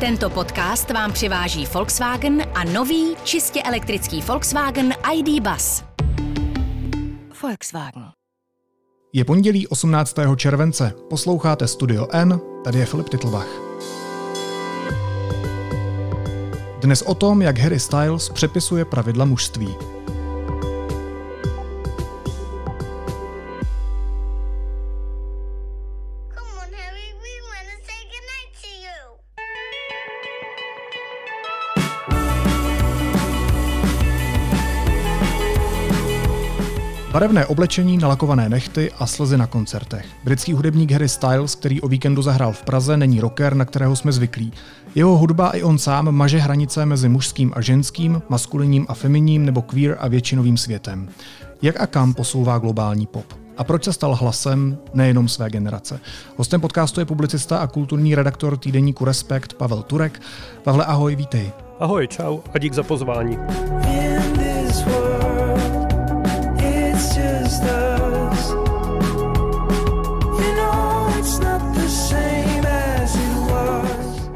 Tento podcast vám přiváží Volkswagen a nový čistě elektrický Volkswagen ID Bus. Volkswagen. Je pondělí 18. července. Posloucháte Studio N, tady je Filip Titlbach. Dnes o tom, jak Harry Styles přepisuje pravidla mužství. Barevné oblečení, nalakované nechty a slzy na koncertech. Britský hudebník Harry Styles, který o víkendu zahrál v Praze, není rocker, na kterého jsme zvyklí. Jeho hudba i on sám maže hranice mezi mužským a ženským, maskulinním a feminním nebo queer a většinovým světem. Jak a kam posouvá globální pop? A proč se stal hlasem nejenom své generace? Hostem podcastu je publicista a kulturní redaktor týdeníku Respekt Pavel Turek. Pavle, ahoj, vítej. Ahoj, čau a dík za pozvání.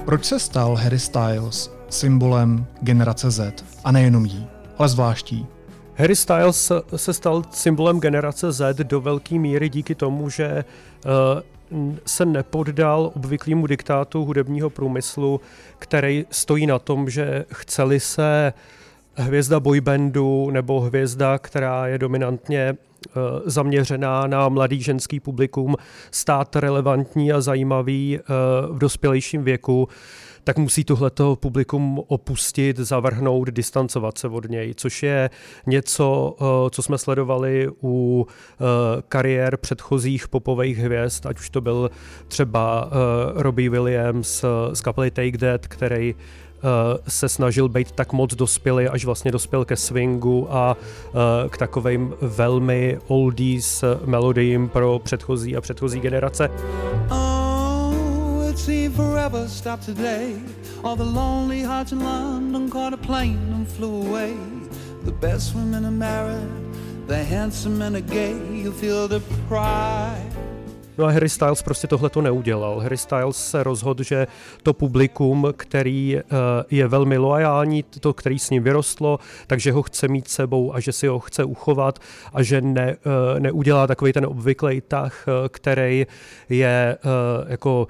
Proč se stal Harry Styles symbolem generace Z? A nejenom jí, ale zvláští. Harry Styles se stal symbolem generace Z do velké míry díky tomu, že uh, se nepoddal obvyklýmu diktátu hudebního průmyslu, který stojí na tom, že chceli se hvězda boybandu nebo hvězda, která je dominantně eh, zaměřená na mladý ženský publikum, stát relevantní a zajímavý eh, v dospělejším věku, tak musí tohleto publikum opustit, zavrhnout, distancovat se od něj, což je něco, eh, co jsme sledovali u kariér předchozích popových hvězd, ať už to byl třeba Robbie Williams z kapely Take That, který se snažil být tak moc dospělý, až vlastně dospěl ke swingu a k takovým velmi oldies melodiím pro předchozí a předchozí generace. Oh, the plane and. The handsome gay. You feel the pride. No a Harry Styles prostě tohle to neudělal. Harry Styles se rozhodl, že to publikum, který uh, je velmi loajální, to, který s ním vyrostlo, takže ho chce mít sebou a že si ho chce uchovat a že ne, uh, neudělá takový ten obvyklý tah, uh, který je jako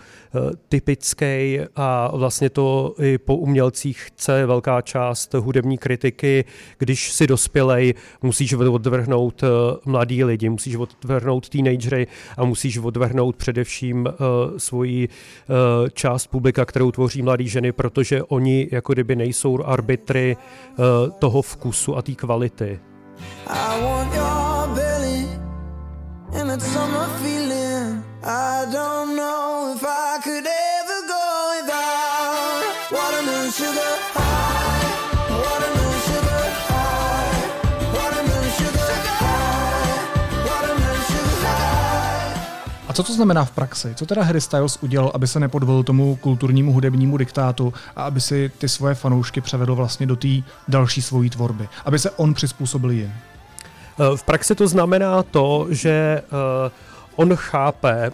typický a vlastně to i po umělcích chce velká část hudební kritiky. Když si dospělej, musíš odvrhnout mladý lidi, musíš odvrhnout teenagery a musíš odvrhnout odvrhnout především uh, svoji uh, část publika, kterou tvoří mladé ženy, protože oni jako kdyby nejsou arbitry uh, toho vkusu a té kvality. I want your co to znamená v praxi? Co teda Harry Styles udělal, aby se nepodvolil tomu kulturnímu hudebnímu diktátu a aby si ty svoje fanoušky převedl vlastně do té další svojí tvorby? Aby se on přizpůsobil jim? Uh, v praxi to znamená to, že uh, on chápe,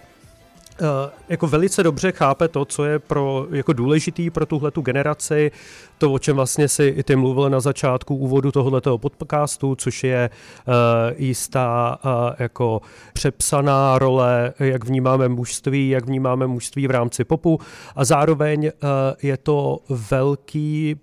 jako velice dobře chápe to, co je pro, jako důležitý pro tuhletu generaci, to, o čem vlastně si i ty mluvil na začátku úvodu tohoto podcastu, což je uh, jistá uh, jako přepsaná role, jak vnímáme mužství, jak vnímáme mužství v rámci popu. A zároveň uh, je to velký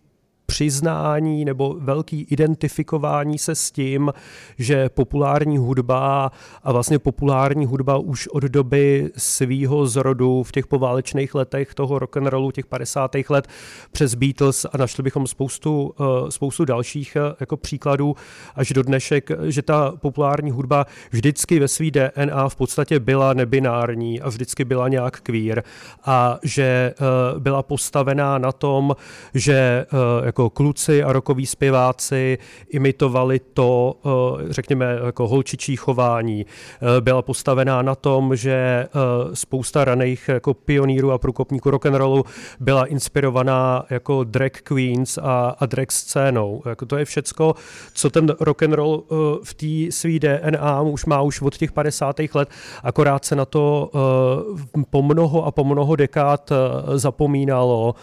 přiznání nebo velký identifikování se s tím, že populární hudba a vlastně populární hudba už od doby svýho zrodu v těch poválečných letech toho rock and rollu těch 50. let přes Beatles a našli bychom spoustu, eh, spoustu dalších eh, jako příkladů až do dnešek, že ta populární hudba vždycky ve svý DNA v podstatě byla nebinární a vždycky byla nějak queer a že eh, byla postavená na tom, že jako jako kluci a rokoví zpěváci imitovali to, řekněme, jako holčičí chování. Byla postavená na tom, že spousta raných jako pionýrů a průkopníků rock'n'rollu byla inspirovaná jako drag queens a, a drag scénou. Jako to je všecko, co ten rock and roll v té svý DNA už má už od těch 50. let, akorát se na to po mnoho a po mnoho dekád zapomínalo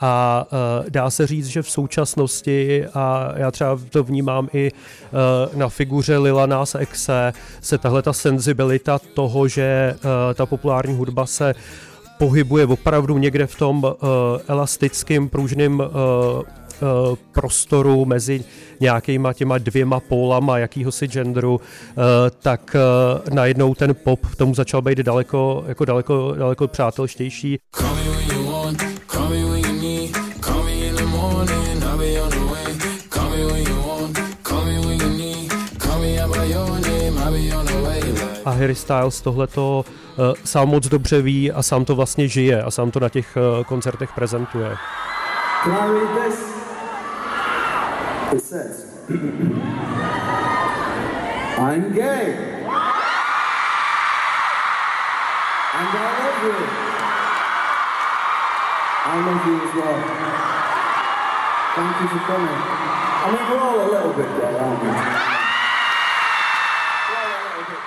a uh, dá se říct, že v současnosti, a já třeba to vnímám i uh, na figuře Lila Nas Exe, se tahle ta senzibilita toho, že uh, ta populární hudba se pohybuje opravdu někde v tom uh, elastickém, pružném uh, prostoru mezi nějakýma těma dvěma pólama jakýhosi genderu, tak najednou ten pop tomu začal být daleko, jako daleko, daleko přátelštější. A Harry Styles tohleto uh, sám moc dobře ví a sám to vlastně žije a sám to na těch uh, koncertech prezentuje. I'm gay. And I love you. I love you as well. Thank you for coming. I mean, we're all a little bit gay, aren't we?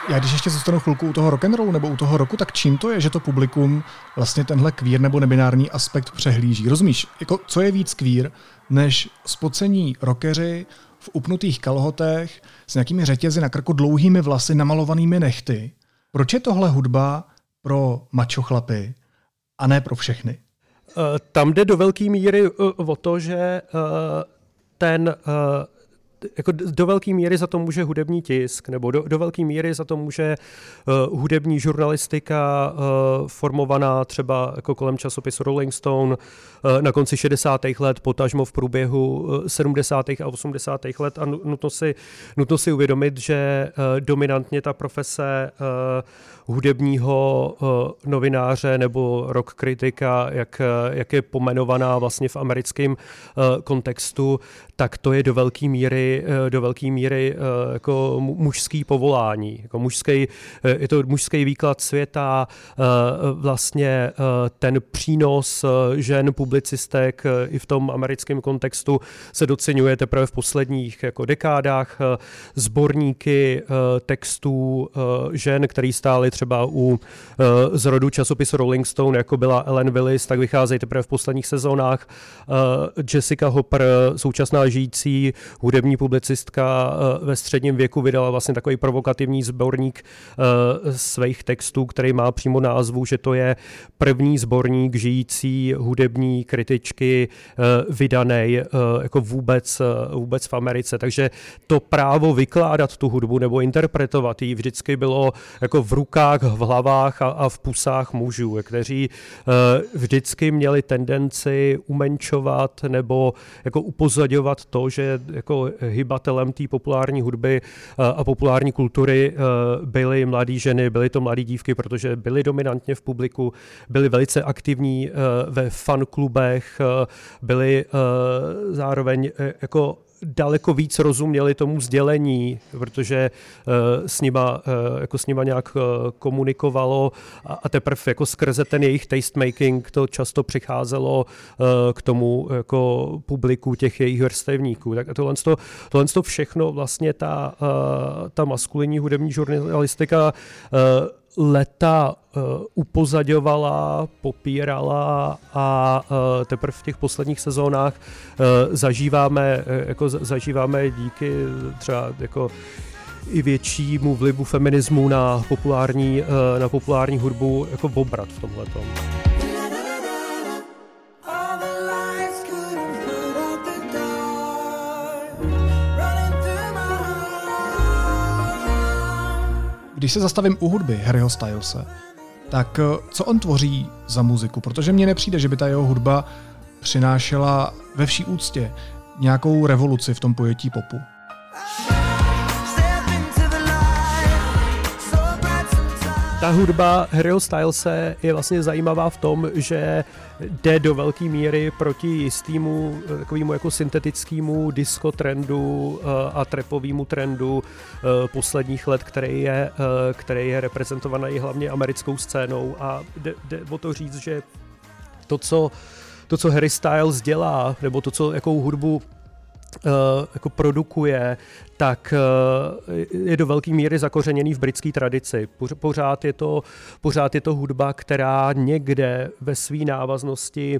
Já když ještě zůstanu chvilku u toho rock'n'rollu nebo u toho roku, tak čím to je, že to publikum vlastně tenhle queer nebo nebinární aspekt přehlíží? Rozumíš, jako co je víc queer, než spocení rockeři v upnutých kalhotech s nějakými řetězy na krku dlouhými vlasy namalovanými nechty? Proč je tohle hudba pro mačo chlapy a ne pro všechny? Eh, tam jde do velké míry eh, o to, že eh, ten jako do velké míry za to může hudební tisk, nebo do, do velké míry za to může uh, hudební žurnalistika uh, formovaná třeba jako kolem časopisu Rolling Stone uh, na konci 60. let, potažmo v průběhu uh, 70. a 80. let a nutno si, nutno si uvědomit, že uh, dominantně ta profese uh, hudebního uh, novináře nebo rock kritika, jak, jak je pomenovaná vlastně v americkém uh, kontextu, tak to je do velké míry, eh, do velké míry eh, jako mužský povolání. Jako mužský, eh, je to mužský výklad světa, vlastně ten přínos žen publicistek i v tom americkém kontextu se docenuje teprve v posledních jako dekádách. Sborníky textů žen, který stály třeba u zrodu časopisu Rolling Stone, jako byla Ellen Willis, tak vycházejí teprve v posledních sezónách. Jessica Hopper, současná žijící hudební publicistka eh, ve středním věku vydala vlastně takový provokativní sborník eh, svých textů, který má přímo názvu, že to je první sborník žijící hudební kritičky eh, vydaný jako vůbec, vůbec v Americe. Takže to právo vykládat tu hudbu nebo interpretovat ji vždycky bylo jako v rukách, v hlavách a, a v pusách mužů, kteří vždycky měli tendenci umenčovat nebo jako upozadovat ukázat to, že jako hybatelem té populární hudby eh, a populární kultury eh, byly mladé ženy, byly to mladé dívky, protože byly dominantně v publiku, byly velice aktivní eh, ve fanklubech, byly zároveň jako daleko víc rozuměli tomu sdělení, protože uh, s, nima, uh, jako s nima nějak uh, komunikovalo a, teprve jako skrze ten jejich tastemaking to často přicházelo k tomu jako publiku těch jejich vrstevníků. Tak tohle, to, tohle to všechno vlastně ta, ta maskulinní hudební žurnalistika leta uh, upozaďovala, popírala a uh, teprve v těch posledních sezónách uh, zažíváme, jako zažíváme díky třeba jako i většímu vlivu feminismu na populární, na populární hudbu jako obrat v tomhle. Když se zastavím u hudby Harryho Stylese, tak eh, co on tvoří za muziku? Protože mně nepřijde, že by ta jeho hudba přinášela ve vší úctě nějakou revoluci v tom pojetí popu. Ta hudba Harryho Stylese je vlastně zajímavá v tom, že jde do velké míry proti jistému takovému jako syntetickému disco trendu eh, a trepovému trendu eh, posledních let, který je, eh, který je reprezentovaný hlavně americkou scénou. A jde, jde o to říct, že to, co to, co Harry Styles dělá, nebo to, co jakou hudbu jako produkuje, tak uh, je do velké míry zakořeněný v britské tradici. Pořád je, to, pořád je to hudba, která někde ve své návaznosti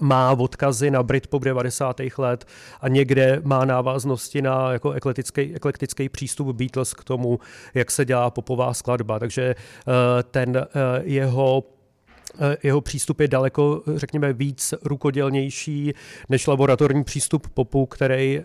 má odkazy na Britpop 90. let a někde má návaznosti na jako eklektický, eklektický přístup Beatles k tomu, jak se dělá popová skladba. Takže uh, ten jeho Eh, jeho přístup je daleko, řekněme, víc rukodělnější než laboratorní přístup popu, který eh,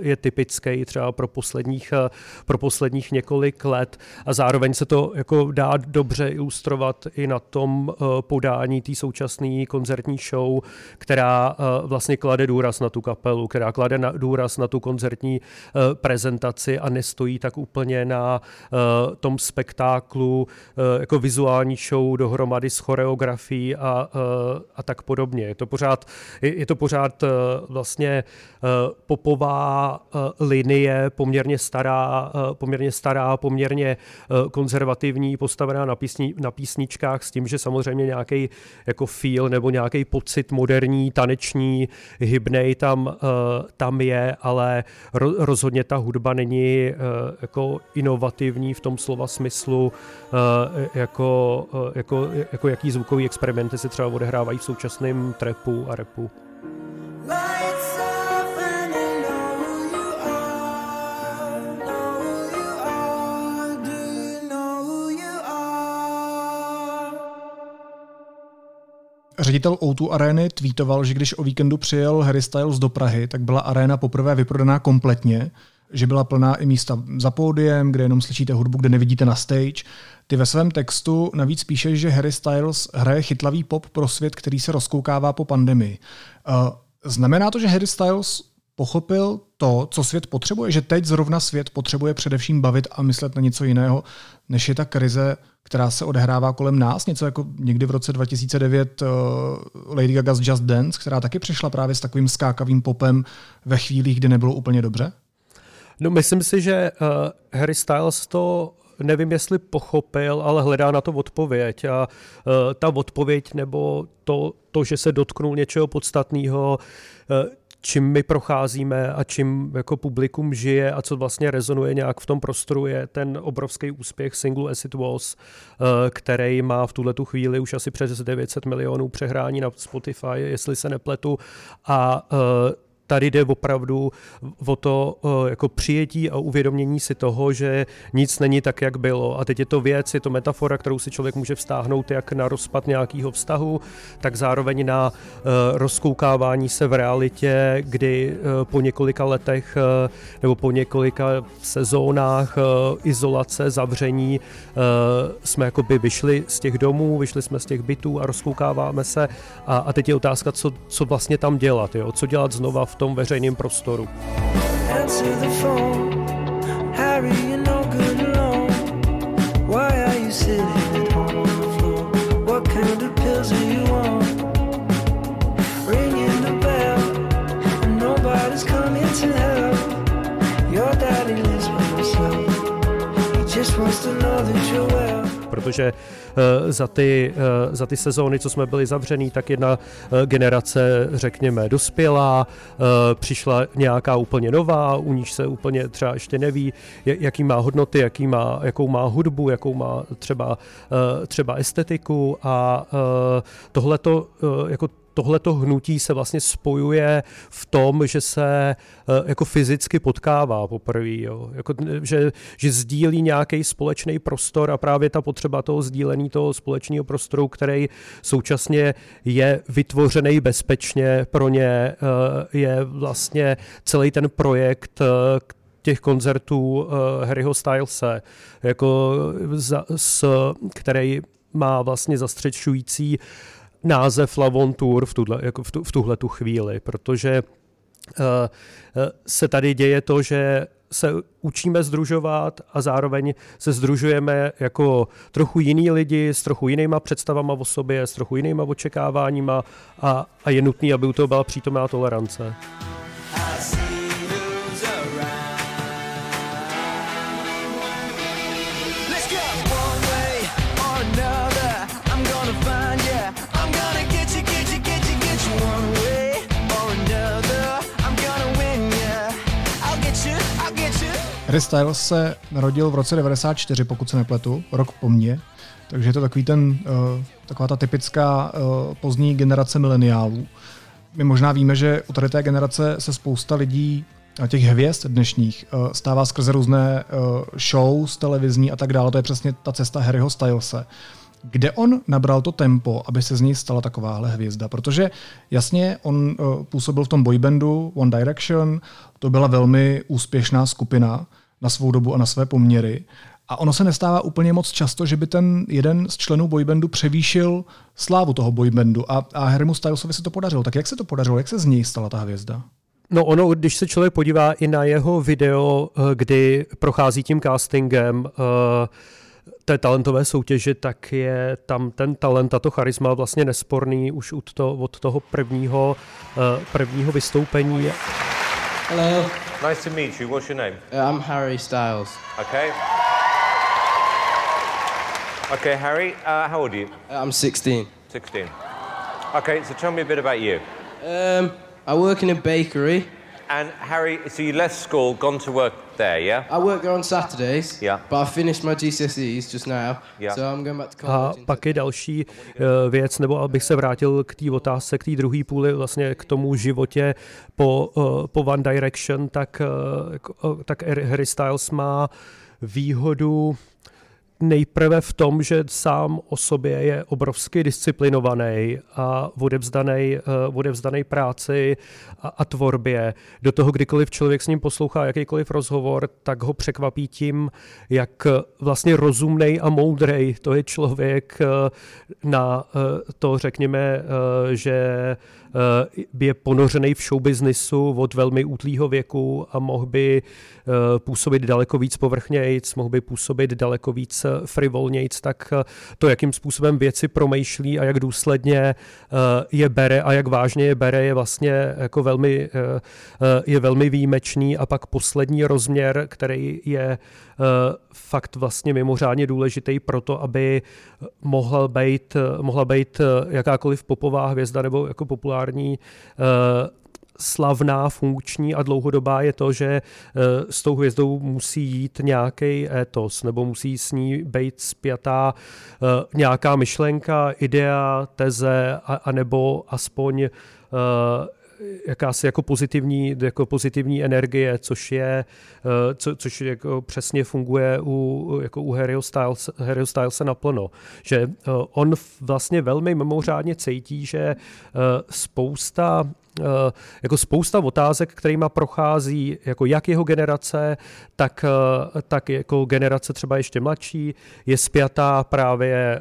je typický třeba pro posledních, eh, pro posledních několik let. A zároveň se to jako dá dobře ilustrovat i na tom podání té současné koncertní show, která vlastně klade důraz na tu kapelu, která klade na, důraz na tu koncertní prezentaci a nestojí tak úplně na tom spektáklu jako vizuální show dohromady s choreografií fotografií a, eh, a tak podobně. Je to pořád, je, je to pořád eh, vlastně eh, popová linie, poměrně stará, poměrně stará, poměrně konzervativní, postavená na, písni, na písničkách s tím, že samozřejmě nějaký jako feel nebo nějaký pocit moderní, taneční, hybnej tam, tam je, ale rozhodně ta hudba není jako inovativní v tom slova smyslu, jako, jako, jako jaký zvukový takové experimenty se třeba odehrávají v současném trapu a repu. Ředitel O2 Areny tweetoval, že když o víkendu přijel Harry Styles do Prahy, tak byla arena poprvé vyprodaná kompletně, že byla plná i místa za pódiem, kde jenom slyšíte hudbu, kde nevidíte na stage. Ty ve svém textu navíc píšeš, že Harry Styles hraje chytlavý pop pro svět, který se rozkoukává po pandemii. Uh, znamená to, že Harry Styles pochopil to, co svět potřebuje, že teď zrovna svět potřebuje především bavit a myslet na něco jiného, než je ta krize, která se odehrává kolem nás, něco jako někdy v roce 2009 uh, Lady Gaga's Just Dance, která taky přišla právě s takovým skákavým popem ve chvílích, kdy nebylo úplně dobře? No myslím si, že uh, Harry Styles to nevím, jestli pochopil, ale hledá na to odpověď. A uh, ta odpověď nebo to, to, že se dotknul něčeho podstatného, uh, čím my procházíme a čím jako publikum žije a co vlastně rezonuje nějak v tom prostoru, je ten obrovský úspěch singlu As It Was, který má v tuhle tu chvíli už asi přes 900 milionů přehrání na Spotify, jestli se nepletu. A tady jde opravdu o to eh, jako přijetí a uvědomění si toho, že nic není tak, jak bylo. A teď je to věc, je to metafora, kterou si člověk může vztáhnout jak na rozpad nějakého vztahu, tak zároveň na uh, rozkoukávání se v realitě, kdy uh, po několika letech nebo po několika sezónách izolace, zavření jsme jakoby vyšli z těch domů, vyšli jsme z těch bytů a rozkoukáváme se. A, a teď je otázka, co, co vlastně tam dělat, jo? co dělat znova v tom veřejném prostoru. just wants to know that you're well protože eh, za ty, eh, za ty sezóny, co jsme byli zavřený, tak jedna eh, generace, řekněme, dospělá, přišla nějaká úplně nová, u níž se úplně třeba ještě neví, jaký má hodnoty, jaký má, jakou má hudbu, jakou má třeba, třeba estetiku a tohle to jako tohleto hnutí se vlastně spojuje v tom, že se uh, jako fyzicky potkává poprvé. Jako, že, že sdílí nějaký společný prostor a právě ta potřeba toho sdílení toho společného prostoru, který současně je vytvořený bezpečně pro ně, uh, je vlastně celý ten projekt, uh, těch koncertů uh, Harryho Stylese, jako za, s, který má vlastně zastřečující název Lavon Tour v, tuhle, jako v, tu, v tuhle tu chvíli, protože uh, uh, se tady děje to, že se učíme združovat a zároveň se združujeme jako trochu jiný lidi s trochu jinýma představama o sobě, s trochu jinýma očekáváníma a, a je nutný, aby u toho byla přítomná tolerance. Harry Styles se narodil v roce 94, pokud se nepletu, rok po mně. Takže je to takový ten, uh, taková ta typická uh, pozdní generace mileniálů. My možná víme, že u tady té generace se spousta lidí, a těch hvězd dnešních, stává skrze různé uh, shows televizní a tak dále. To je přesně ta cesta Harryho Stylese. Kde on nabral to tempo, aby se z něj stala takováhle hvězda? Protože jasně, on působil v tom boybandu One Direction, to byla velmi úspěšná skupina na svou dobu a na své poměry. A ono se nestává úplně moc často, že by ten jeden z členů boybandu převýšil slávu toho boybandu. A, a Harrymu Stylesovi se to podařilo. Tak jak se to podařilo? Jak se z něj stala ta hvězda? No ono, když se člověk podívá i na jeho video, eh, kdy prochází tím castingem eh, té talentové soutěže, tak je tam ten talent a to charisma vlastně nesporný už od, to, od toho prvního, eh, prvního vystoupení. Hello, Nice to meet you. What's your name? uh, I'm Harry Styles. Okay. Okay, Harry, uh, how old are you? Uh, I'm 16. 16. Okay, so tell me a bit about you. Um, I work in a bakery. And Harry, so you left school, gone to work there, yeah? I work there on Saturdays. Yeah. But I finished my GCSEs just now. Yeah. So I'm going back to A college. in pak je další eh, věc, nebo abych se vrátil k té otázce, k té druhé půli, vlastně k tomu životě po, eh, po One Direction, tak, eh, tak Harry Styles má výhodu nejprve v tom, že sám o sobě je obrovsky disciplinovaný a odevzdaný, uh, odevzdaný práci a, a tvorbě. Do toho, kdykoliv člověk s ním poslouchá jakýkoliv rozhovor, tak ho překvapí tím, jak vlastně rozumnej a moudrej to je člověk uh, na uh, to, řekněme, uh, že je ponořený v showbiznisu od velmi útlýho věku a mohl by uh, působit daleko víc povrchnějc, mohl by působit daleko víc uh, frivolnějc, tak to, jakým způsobem věci promýšlí a jak důsledně je bere a jak vážně je bere, je vlastně jako velmi, je velmi výjimečný. A pak poslední rozměr, který je fakt vlastně mimořádně důležitý pro to, aby mohla být, mohla být uh, jakákoliv popová hvězda nebo jako populární uh, slavná, funkční a dlouhodobá je to, že eh, s tou hvězdou musí jít nějaký étos, nebo musí s ní být eh, nějaká myšlenka, idea, teze, a, nebo aspoň eh, jakási jako pozitivní, jako pozitivní energie, což je, co, což jako přesně funguje u, jako u Harryho, Styles, Harryho Stylese naplno. Že on vlastně velmi mimořádně cítí, že spousta jako spousta otázek, kterýma prochází jako jak jeho generace, tak, tak jako generace třeba ještě mladší, je spjatá právě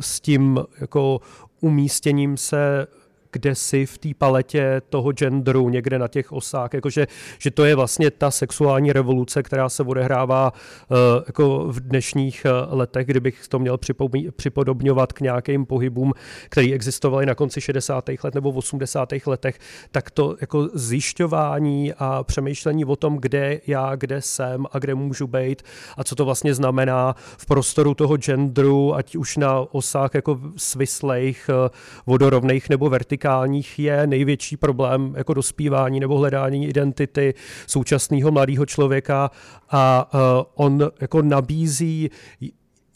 s tím jako umístěním se kde si v té paletě toho genderu, někde na těch osách, jakože, že to je vlastně ta sexuální revoluce, která se odehrává uh, jako v dnešních uh, letech, kdybych to měl připodobňovat k nějakým pohybům, které existovaly na konci 60. let nebo v 80. letech, tak to jako zjišťování a přemýšlení o tom, kde já, kde jsem a kde můžu být a co to vlastně znamená v prostoru toho genderu, ať už na osách jako svislejch, vodorovných nebo vertikálních, vertikálních je největší problém jako dospívání nebo hledání identity současného mladého člověka a uh, on jako nabízí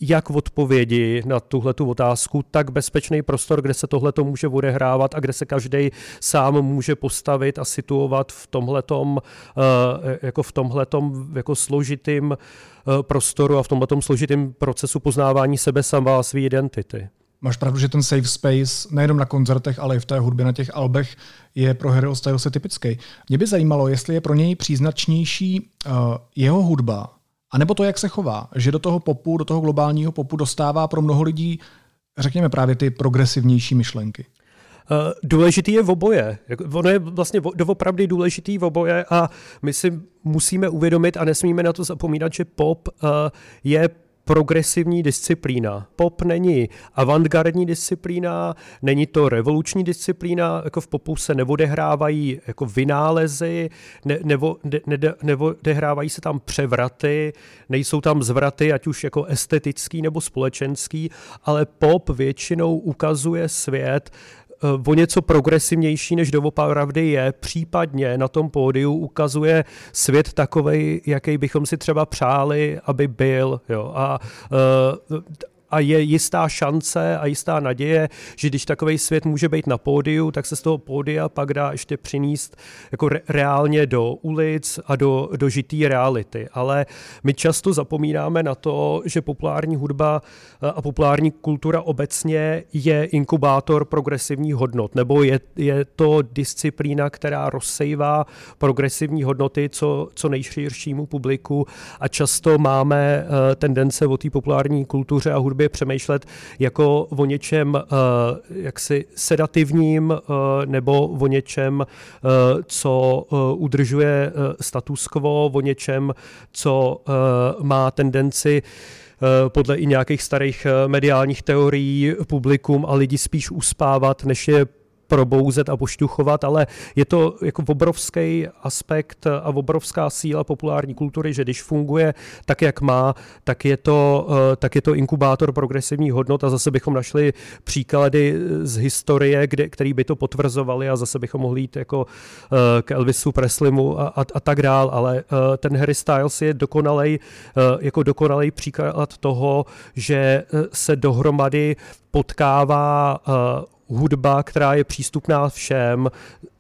jak odpovědi na tuhle tu otázku, tak bezpečný prostor, kde se tohle může odehrávat a kde se každý sám může postavit a situovat v tomhletom, jako v tomhletom jako složitým prostoru a v tomhletom složitým procesu poznávání sebe sama a své identity. Máš pravdu, že ten safe space nejenom na koncertech, ale i v té hudbě na těch albech je pro Harryho Stylese typický. Mě by zajímalo, jestli je pro něj příznačnější uh, jeho hudba, anebo to, jak se chová, že do toho popu, do toho globálního popu dostává pro mnoho lidí, řekněme právě ty progresivnější myšlenky. Uh, důležitý je v oboje. Ono je vlastně doopravdy důležitý v oboje a my si musíme uvědomit a nesmíme na to zapomínat, že pop uh, je progresivní disciplína. Pop není avantgardní disciplína, není to revoluční disciplína, jako v popu se neodehrávají jako vynálezy, ne, nebo, ne, ne, neodehrávají se tam převraty, nejsou tam zvraty, ať už jako estetický nebo společenský, ale pop většinou ukazuje svět o něco progresivnější, než doopravdy je, případně na tom pódiu ukazuje svět takovej, jaký bychom si třeba přáli, aby byl. Jo. A uh, a je jistá šance a jistá naděje, že když takový svět může být na pódiu, tak se z toho pódia pak dá ještě přinést jako re- reálně do ulic a do, do žitý reality. Ale my často zapomínáme na to, že populární hudba eh, a populární kultura obecně je inkubátor progresivních hodnot, nebo je, je to disciplína, která rozsejvá progresivní hodnoty co, co nejširšímu publiku a často máme uh, tendence o té populární kultuře a hudbě přemýšlet jako o něčem uh, jaksi sedativním uh, nebo o něčem, uh, co udržuje status quo, o něčem, co má tendenci podle i nějakých starých mediálních teorií publikum a lidi spíš uspávat, než je probouzet a pošťuchovat, ale je to jako obrovský aspekt a obrovská síla populární kultury, že když funguje tak, jak má, tak je to, eh, tak je to inkubátor progresivních hodnot a zase bychom našli příklady z historie, kde, který by to potvrzovali a zase bychom mohli jít jako eh, k Elvisu Preslimu a, a, a tak dál, ale eh, ten Harry Styles je dokonalej, jako dokonalej příklad toho, že se dohromady potkává hudba, která je přístupná všem,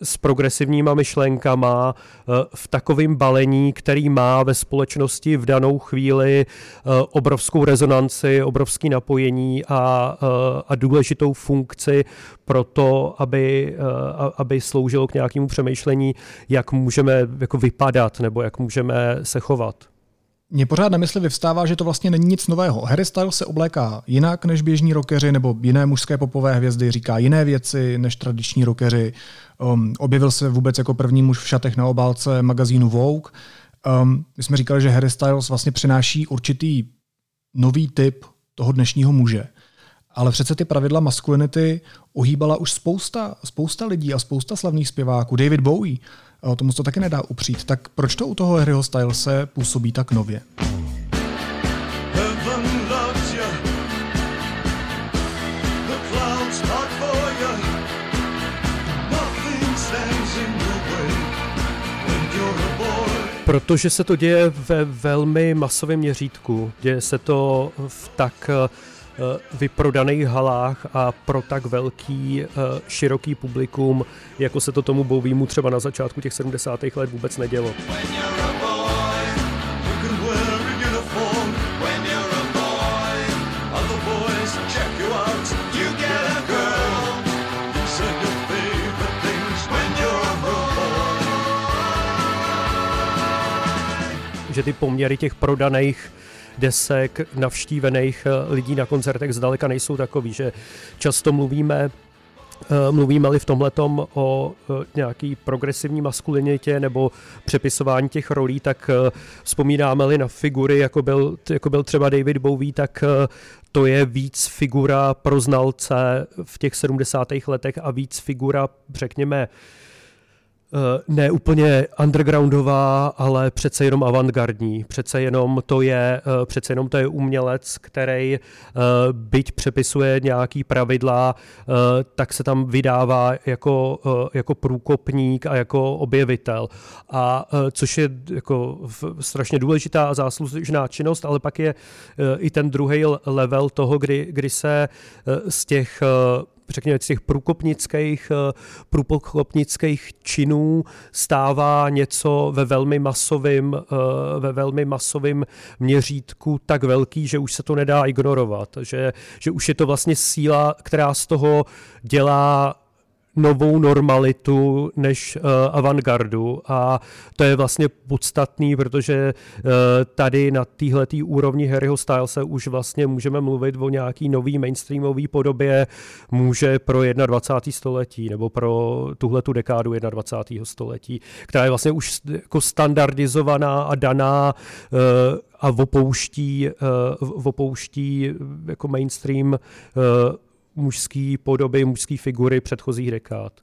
s progresivníma myšlenkama, eh, v takovém balení, který má ve společnosti v danou chvíli eh, obrovskou rezonanci, obrovský napojení a, eh, a důležitou funkci pro to, aby, aby sloužilo k nějakému přemýšlení, jak můžeme jako vypadat nebo jak můžeme se chovat. Mně pořád na mysli vyvstává, že to vlastně není nic nového. Harry Styles se obléká jinak než běžní rockeři nebo jiné mužské popové hvězdy, říká jiné věci než tradiční rockeři. Um, objevil se vůbec jako první muž v šatech na obálce magazínu Vogue. Um, my jsme říkali, že Harry Styles vlastně přináší určitý nový typ toho dnešního muže. Ale přece ty pravidla maskulinity ohýbala už spousta, spousta lidí a spousta slavných zpěváků. David Bowie, tomu se to taky nedá upřít. Tak proč to u toho Harryho Stylese působí tak nově? Protože se to děje ve velmi masovém měřítku. Děje se to v tak Eh, vyprodaných halách a pro tak velký, eh, široký publikum, jako se to tomu Bowiemu třeba na začátku těch 70. let vůbec nedělo. že ty poměry těch prodaných desek navštívených eh, lidí na koncertech zdaleka nejsou takový, že často mluvíme eh, Mluvíme-li v tomhletom o eh, nějaký progresivní maskulinitě nebo přepisování těch rolí, tak vzpomínáme-li na figury, jako byl, jako byl třeba David Bowie, tak to je víc figura pro znalce v těch 70. letech a víc figura, řekněme, ne úplně undergroundová, ale přece jenom avantgardní. Přece jenom to je, eh, přece jenom to je umělec, který eh, byť přepisuje nějaký pravidla, tak se tam vydává jako, jako průkopník a jako objevitel. A což je jako strašně důležitá a záslužná činnost, ale pak je i ten druhý level toho, kdy, kdy se z těch řekněme, z těch průkopnických, eh, průkopnických činů stává něco ve velmi masovém, eh, ve velmi masovém měřítku tak velký, že už se to nedá ignorovat, že, že už je to vlastně síla, která z toho dělá novou normalitu než uh, avantgardu a to je vlastně podstatný, protože uh, tady na téhle úrovni Harryho Stylese už vlastně můžeme mluvit o nějaký nový mainstreamový podobě může pro 21. století nebo pro tuhle tu dekádu 21. století, která je vlastně už jako standardizovaná a daná uh, a opouští, opouští jako mainstream mužský podoby, mužské figury předchozích dekád.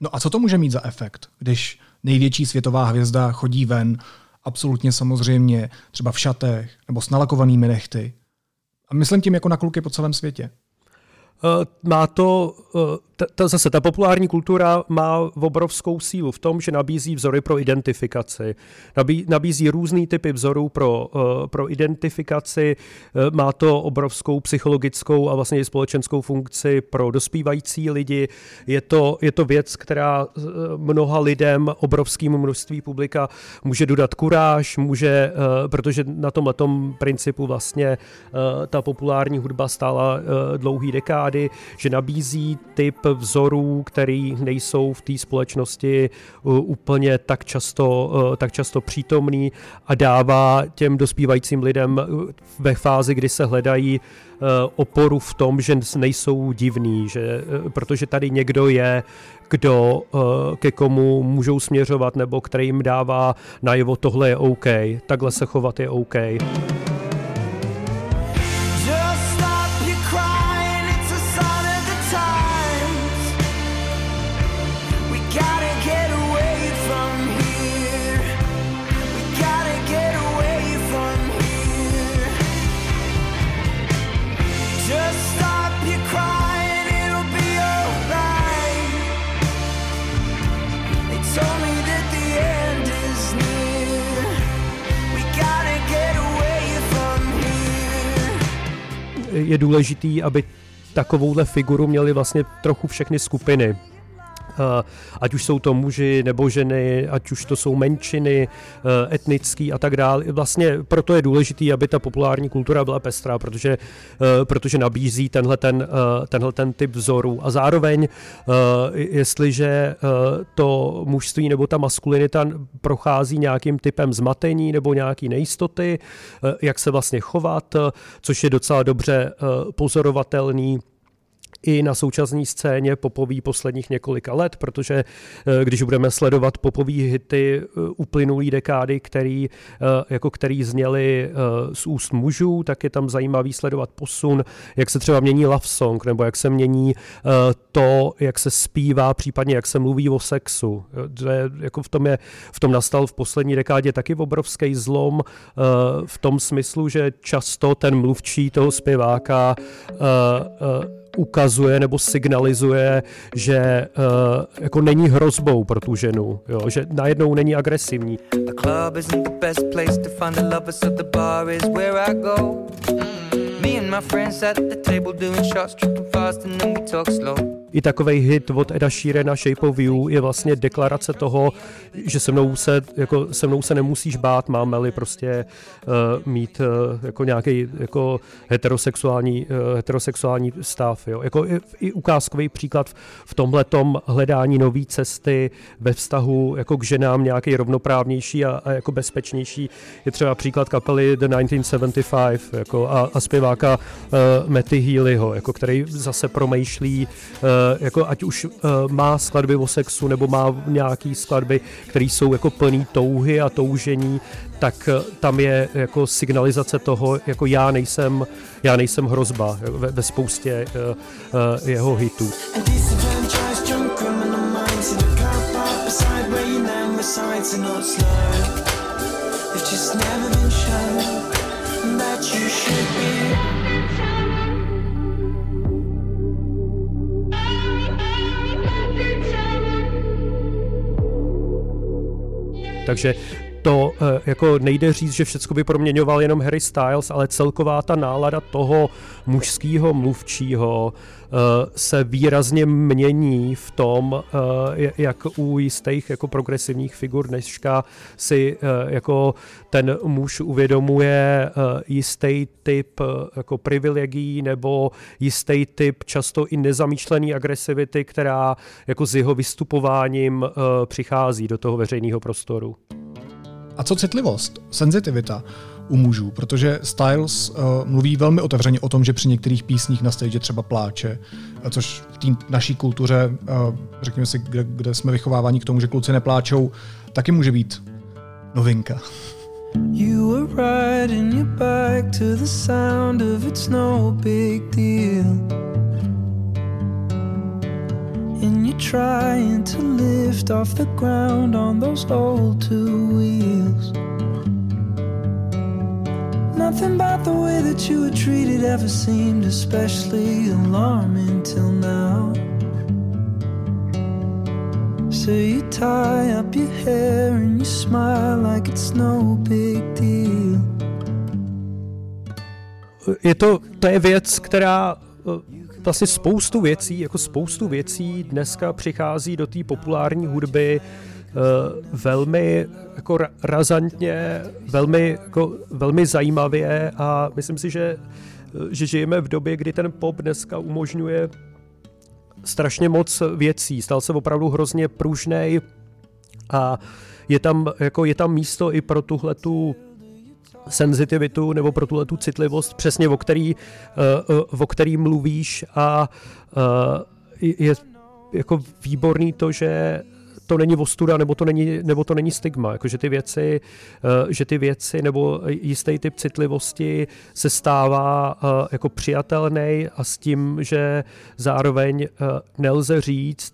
No a co to může mít za efekt, když největší světová hvězda chodí ven, absolutně samozřejmě, třeba v šatech nebo s nalakovanými nechty? A myslím tím jako na kluky po celém světě. Uh, má to, uh, ta, ta, zase ta populární kultura má obrovskou sílu v tom, že nabízí vzory pro identifikaci. Nabí, nabízí různý typy vzorů pro, uh, pro identifikaci, má to obrovskou psychologickou a vlastně i společenskou funkci pro dospívající lidi. Je to, je to věc, která mnoha lidem, obrovským množství publika může dodat kuráž, může, protože na tomhle principu vlastně ta populární hudba stála uh, dlouhý dekády, že nabízí typ vzorů, který nejsou v té společnosti uh, úplně tak často, uh, tak často přítomný a dává těm dospívajícím lidem uh, ve fázi, kdy se hledají oporu v tom, že nejsou divní, že, protože tady někdo je, kdo ke komu můžou směřovat nebo který jim dává najevo tohle je OK, takhle se chovat je OK. Je důležitý, aby takovouhle figuru měli vlastně trochu všechny skupiny. Eh, ať už jsou to muži nebo ženy, ať už to jsou menšiny, eh, etnický a tak dále. Vlastně proto je důležité, aby ta populární kultura byla pestrá, protože, eh, protože nabízí tenhle ten, tenhle ten typ vzorů. A zároveň, jestliže to mužství nebo ta maskulinita prochází nějakým typem zmatení nebo nějaký nejistoty, jak se vlastně chovat, což je docela dobře pozorovatelný i na současné scéně popový posledních několika let, protože eh, když budeme sledovat popový hity eh, uplynulý dekády, který, eh, jako který zněly z úst mužů, tak je tam zajímavý sledovat posun, jak se třeba mění love song, nebo jak se mění to, jak se zpívá, případně jak se mluví o sexu. Že jako v tom, je, v tom nastal v poslední dekádě taky obrovský zlom v tom smyslu, že často ten mluvčí toho zpěváka ukazuje nebo signalizuje, že uh, jako není hrozbou pro tu ženu, jo, že najednou není agresivní. Me and my friends at the table doing shots, tripping fast and then we talk slow i takový hit od Eda Sheerana Shape of You je vlastně deklarace toho, že se mnou se, jako, se, mnou se nemusíš bát, máme-li prostě uh, mít uh, jako nějaký jako heterosexuální, uh, heterosexuální stav. Jo. Jako i, i ukázkový příklad v, v tomhle hledání nové cesty ve vztahu jako k ženám nějaký rovnoprávnější a, a jako bezpečnější je třeba příklad kapely The 1975 jako a, a zpěváka uh, Matty Healyho, jako který zase promýšlí uh, jako ať už uh, má skladby o sexu nebo má nějaký skladby, které jsou jako plný touhy a toužení, tak uh, tam je jako signalizace toho, jako já nejsem, já nejsem hrozba ve, ve spoustě jeho hitů. never Takže to eh, jako nejde říct, že všechno by proměňoval jenom Harry Styles, ale celková ta nálada toho mužského mluvčího eh, se výrazně mění v tom, eh, jak u jistých jako progresivních figur dneška si jako ten muž uvědomuje jistý typ jako privilegií nebo jistý typ často i nezamýšlený agresivity, která jako s jeho vystupováním přichází do toho veřejného prostoru. A co citlivost, senzitivita u mužů? Protože Styles uh, mluví velmi otevřeně o tom, že při některých písních na stage třeba pláče, což v té naší kultuře, uh, řekněme si, kde, kde jsme vychováváni k tomu, že kluci nepláčou, taky může být novinka. You were riding your bike to the sound of it's no big deal And you're trying to lift off the ground on those old two wheels. Nothing about the way that you were treated ever seemed especially alarming till now. So you tie up your hair and you smile like it's no big deal. Je to, to je věc, která eh, vlastně spoustu věcí, jako spoustu věcí dneska přichází do té populární hudby uh, velmi jako razantně, velmi, jako, velmi zajímavě a myslím si, že, že žijeme v době, kdy ten pop dneska umožňuje strašně moc věcí. Stal se opravdu hrozně pružnej a je tam, jako je tam místo i pro tuhle tu senzitivitu nebo pro tuhle tu citlivost, přesně o který, uh, o který mluvíš a uh, je jako výborný to, že to není ostuda, nebo to není, nebo to není stigma, jako že ty věci, že ty věci nebo jistý typ citlivosti se stává jako přijatelný a s tím, že zároveň nelze říct,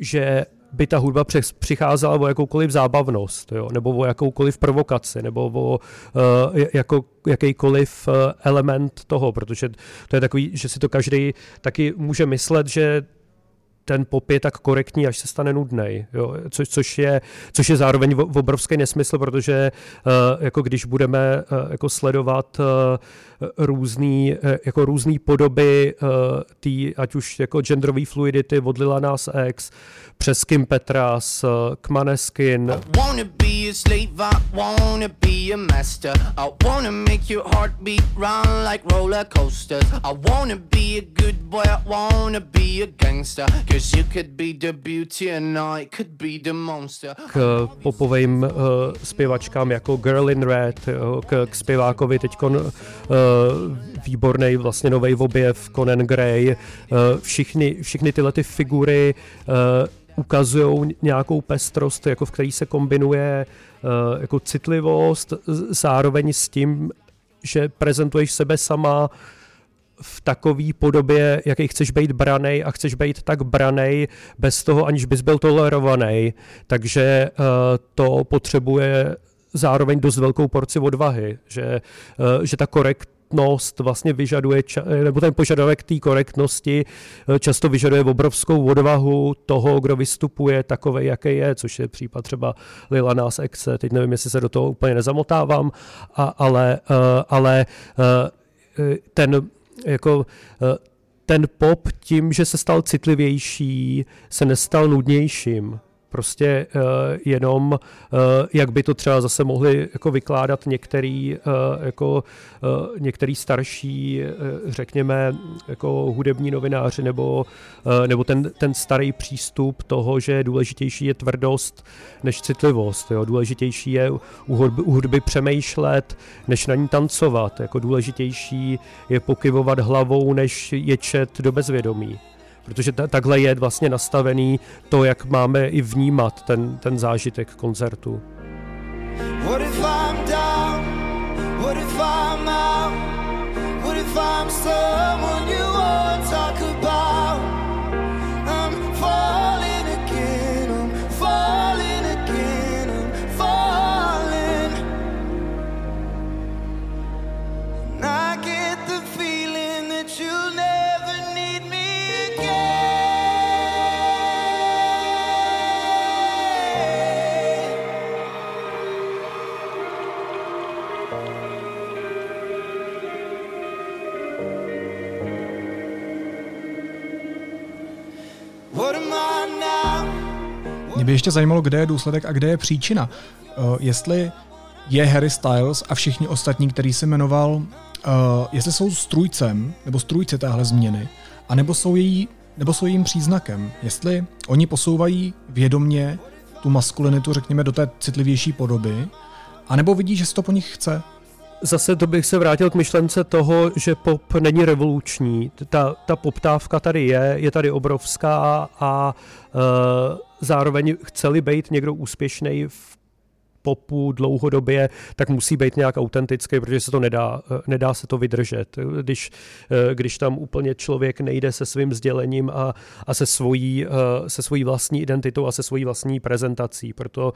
že by ta hudba přicházela o jakoukoliv zábavnost, jo, nebo o jakoukoliv provokaci, nebo o uh, jako, jakýkoliv uh, element toho, protože to je takový, že si to každý taky může myslet, že ten pop je tak korektní, až se stane nudný, jo? Co, což, je, což je zároveň v, obrovský nesmysl, protože uh, jako když budeme uh, jako sledovat uh, různý, uh, jako různý podoby uh, tý, ať už jako genderový fluidity od Lila Nas X, přes Kim Petras, uh, Kmaneskin. Like. K popovým uh, zpěvačkám jako Girl in Red, uh, k, k zpěvákovi teď uh, výborný vlastně nový objev Conan Gray, uh, všichni, všichni tyhle ty figury uh, ukazují nějakou pestrost, jako v který se kombinuje uh, jako citlivost, zároveň s tím, že prezentuješ sebe sama uh, v takové podobě, jaký chceš být branej a chceš být tak branej bez toho, aniž bys byl tolerovaný. Takže uh, to potřebuje zároveň dost velkou porci odvahy, že, uh, že ta korektnost vlastně vyžaduje, nebo ten požadavek té korektnosti uh, často vyžaduje obrovskou odvahu toho, kdo vystupuje takový, jaký je, což je případ třeba Lila Nas X, teď nevím, jestli se do toho úplně nezamotávám, a, ale, ale ten jako eh, ten pop tím, že se stal citlivější, se nestal nudnějším prostě uh, jenom, uh, jak by to třeba zase mohli jako vykládat některý, uh, jako, uh, některý starší, uh, řekněme, jako hudební novináři, nebo, uh, nebo ten, ten starý přístup toho, že důležitější je tvrdost než citlivost. Jo? Důležitější je u hudby, u hudby přemýšlet, než na ní tancovat. Jako důležitější je pokyvovat hlavou, než ječet do bezvědomí protože ta, takhle je vlastně nastavený to, jak máme i vnímat ten, ten zážitek koncertu. What if I'm down? What if I'm out? What if I'm someone you won't talk about? I'm falling again, I'm falling again, I'm falling. And I get the feeling that you'll Mě by ještě zajímalo, kde je důsledek a kde je příčina. Uh, jestli je Harry Styles a všichni ostatní, který se jmenoval, uh, jestli jsou strůjcem nebo strůjci téhle změny, anebo jsou, její, nebo jsou jejím příznakem. Jestli oni posouvají vědomně tu maskulinitu, řekněme, do té citlivější podoby, anebo vidí, že se to po nich chce. Zase to bych se vrátil k myšlence toho, že pop není revoluční. Ta, ta poptávka tady je, je tady obrovská a uh, zároveň chceli být někdo úspěšný v popu dlouhodobě, tak musí být nějak autentický, protože se to nedá, nedá se to vydržet. Když, když tam úplně člověk nejde se svým sdělením a, a se, svojí, se svojí vlastní identitou a se svojí vlastní prezentací. Proto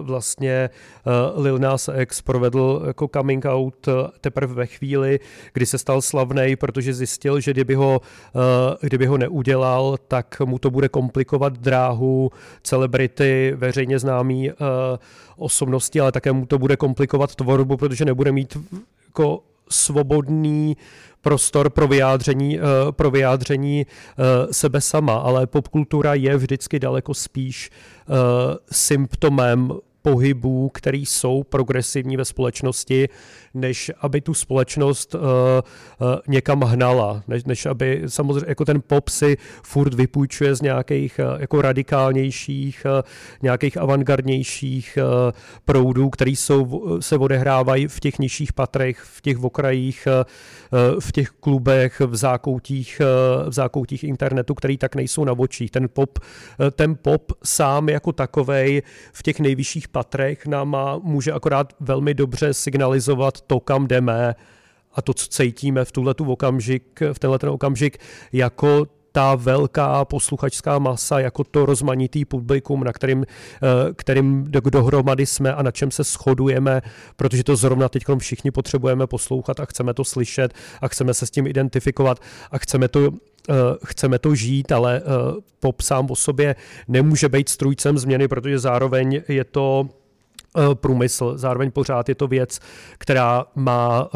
vlastně Lil Nas X provedl jako coming out teprve ve chvíli, kdy se stal slavný, protože zjistil, že kdyby ho, kdyby ho neudělal, tak mu to bude komplikovat dráhu celebrity, veřejně známý osobnosti, ale také mu to bude komplikovat tvorbu, protože nebude mít jako svobodný prostor pro vyjádření, eh, pro vyjádření eh, sebe sama, ale popkultura je vždycky daleko spíš eh, symptomem pohybů, které jsou progresivní ve společnosti, než aby tu společnost uh, uh, někam hnala, než, než aby samozřejmě jako ten pop si furt vypůjčuje z nějakých uh, jako radikálnějších, uh, nějakých avantgardnějších uh, proudů, které jsou, se odehrávají v těch nižších patrech, v těch okrajích, uh, v těch klubech, v zákoutích, uh, v zákoutích internetu, který tak nejsou na očích. Ten pop, uh, ten pop sám jako takovej v těch nejvyšších patrech nám má, může akorát velmi dobře signalizovat to, kam jdeme a to, co cítíme v tuhle okamžik, v tenhle ten okamžik, jako ta velká posluchačská masa, jako to rozmanitý publikum, na kterým, eh, kterým dohromady jsme a na čem se shodujeme, protože to zrovna teď všichni potřebujeme poslouchat a chceme to slyšet a chceme se s tím identifikovat a chceme to chceme to žít, ale eh, pop sám o sobě nemůže být strůjcem změny, protože zároveň je to Eh, průmysl. Zároveň pořád je to věc, která má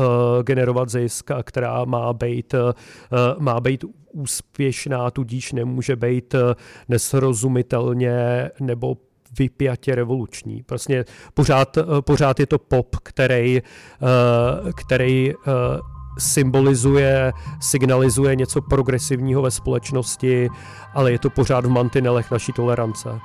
generovat zisk a která má být, má být úspěšná, tudíž nemůže být nesrozumitelně nebo vypjatě revoluční. Prostě pořád, pořád je to pop, který, který symbolizuje, signalizuje něco progresivního ve společnosti, ale je to pořád v mantinelech naší tolerance.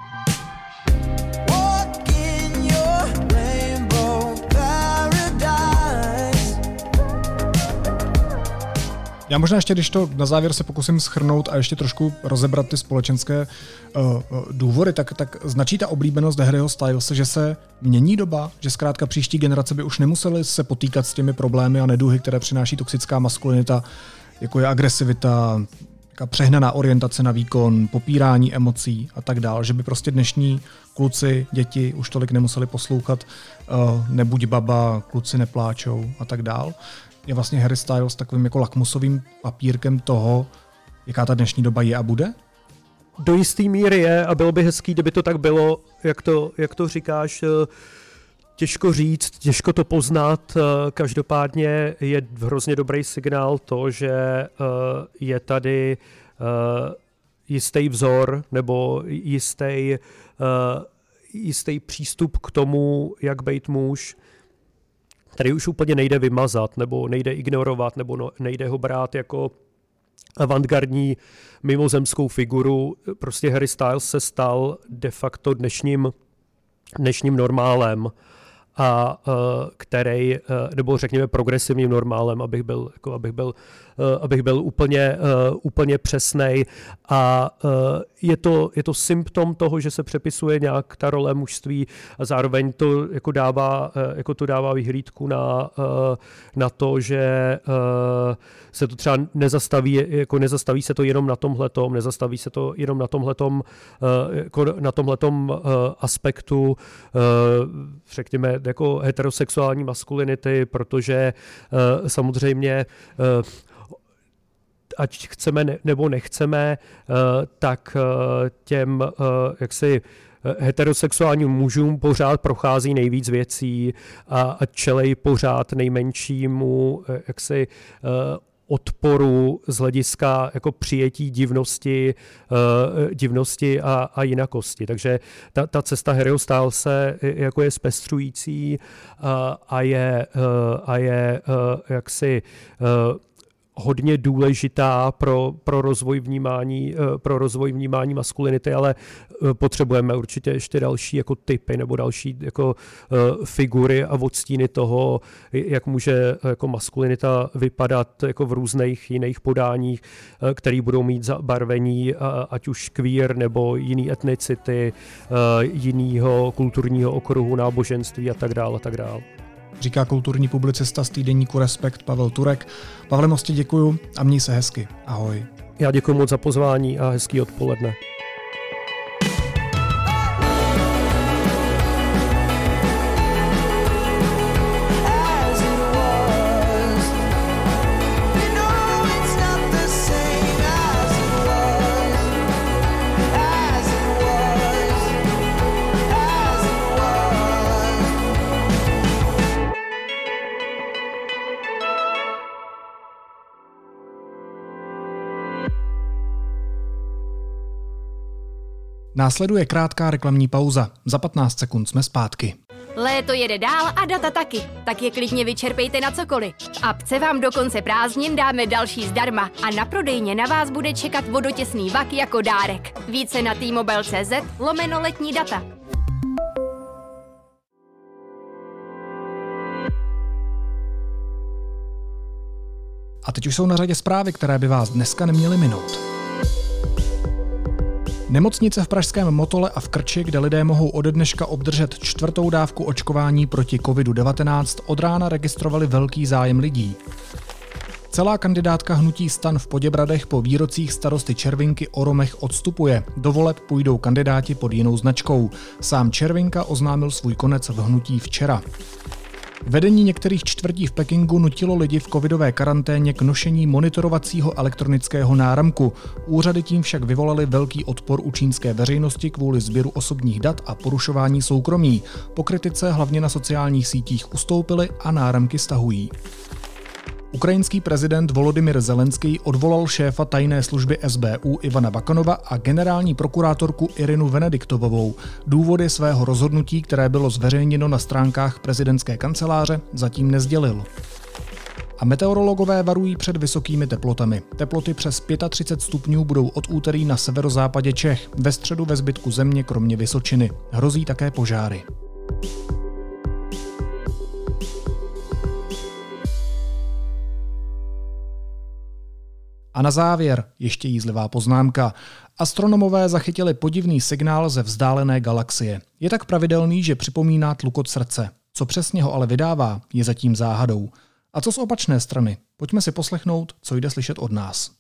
Já možná ještě, když to na závěr se pokusím schrnout a ještě trošku rozebrat ty společenské uh, důvody, tak, tak značí ta oblíbenost Harryho Stylese, že se mění doba, že zkrátka příští generace by už nemuseli se potýkat s těmi problémy a neduhy, které přináší toxická maskulinita, jako je agresivita, přehnaná orientace na výkon, popírání emocí a tak dál, že by prostě dnešní kluci, děti už tolik nemuseli poslouchat uh, nebuď baba, kluci nepláčou a tak dál je vlastně Harry Styles takovým jako lakmusovým papírkem toho, jaká ta dnešní doba je a bude? Do jisté míry je a bylo by hezký, kdyby to tak bylo, jak to, jak to říkáš, eh, Těžko říct, těžko to poznat, eh, každopádně je hrozně dobrý signál to, že eh, je tady jistý vzor nebo jistý, jistý přístup k tomu, jak být muž, který už úplně nejde vymazat, nebo nejde ignorovat, nebo no, nejde ho brát jako avantgardní mimozemskou figuru. Prostě Harry Styles se stal de facto dnešním, dnešním normálem a uh, který, uh, nebo řekněme progresivním normálem, abych byl, jako, abych byl Eh, abych byl úplně, eh, úplně přesnej. A eh, je to, je to symptom toho, že se přepisuje nějak ta role mužství a zároveň to jako dává, jako to dává vyhlídku na, na to, že se to třeba nezastaví, jako nezastaví se to jenom na tomhletom, nezastaví se to jenom na tomhletom, jako na tomhletom aspektu, řekněme, jako heterosexuální maskulinity, protože samozřejmě ať chceme nebo nechceme, eh, tak eh, těm eh, jaksi heterosexuálním mužům pořád prochází nejvíc věcí a, a čelej pořád nejmenšímu jaksi odporu z hlediska jako přijetí divnosti, uh, divnosti a, a jinakosti. Takže ta, ta cesta Harryho se jako je zpestřující uh, a je, uh, a je uh, jaksi uh, hodně důležitá pro, pro, rozvoj vnímání, eh, pro rozvoj vnímání maskulinity, ale eh, potřebujeme určitě ještě další jako typy nebo další jako eh, figury a odstíny toho, jak může jako maskulinita vypadat jako v různých jiných podáních, které budou mít zabarvení ať už queer nebo jiný etnicity, jiného kulturního okruhu, náboženství a tak dále a tak dále říká kulturní publicista z týdeníku Respekt Pavel Turek. Pavle, moc děkuju a měj se hezky. Ahoj. Já děkuji moc za pozvání a hezký odpoledne. Následuje krátká reklamní pauza. Za 15 sekund jsme zpátky. Léto jede dál a data taky, tak je klidně vyčerpejte na cokoliv. V apce vám do konce prázdnin dáme další zdarma a na prodejně na vás bude čekat vodotěsný vak jako dárek. Více na t-mobile.cz lomeno letní data. A teď už jsou na řadě zprávy, které by vás dneska neměly minout. Nemocnice v pražském Motole a v Krči, kde lidé mohou ode dneška obdržet čtvrtou dávku očkování proti COVID-19, od rána registrovali velký zájem lidí. Celá kandidátka hnutí stan v Poděbradech po výrocích starosty Červinky o Romech odstupuje. Do voleb půjdou kandidáti pod jinou značkou. Sám Červinka oznámil svůj konec v hnutí včera. Vedení některých čtvrtí v Pekingu nutilo lidi v covidové karanténě k nošení monitorovacího elektronického náramku. Úřady tím však vyvolali velký odpor u čínské veřejnosti kvůli sběru osobních dat a porušování soukromí. Po kritice hlavně na sociálních sítích ustoupili a náramky stahují. Ukrajinský prezident Volodymyr Zelenský odvolal šéfa tajné služby SBU Ivana Bakanova a generální prokurátorku Irinu Venediktovovou. Důvody svého rozhodnutí, které bylo zveřejněno na stránkách prezidentské kanceláře, zatím nezdělil. A meteorologové varují před vysokými teplotami. Teploty přes 35 stupňů budou od úterý na severozápadě Čech, ve středu ve zbytku země kromě Vysočiny. Hrozí také požáry. A na závěr ještě jízlivá poznámka. Astronomové zachytili podivný signál ze vzdálené galaxie. Je tak pravidelný, že připomíná tlukot srdce. Co přesně ho ale vydává, je zatím záhadou. A co z opačné strany? Pojďme si poslechnout, co jde slyšet od nás.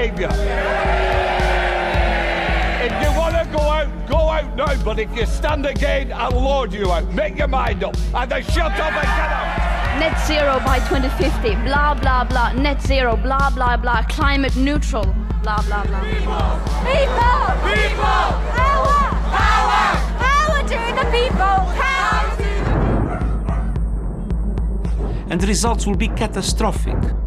Such behaviour. If you want to go out, go out now. But if you stand again, I'll lord you out. Make your mind up. Either shut up and get out. Net zero by 2050. Blah, blah, blah. Net zero. Blah, blah, blah. Climate neutral. Blah, blah, blah. People! People! People! Power! Power! Power to the people! Power to the people! And the results will be catastrophic.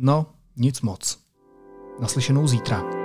No, nic moc. Naslyšenou zítra.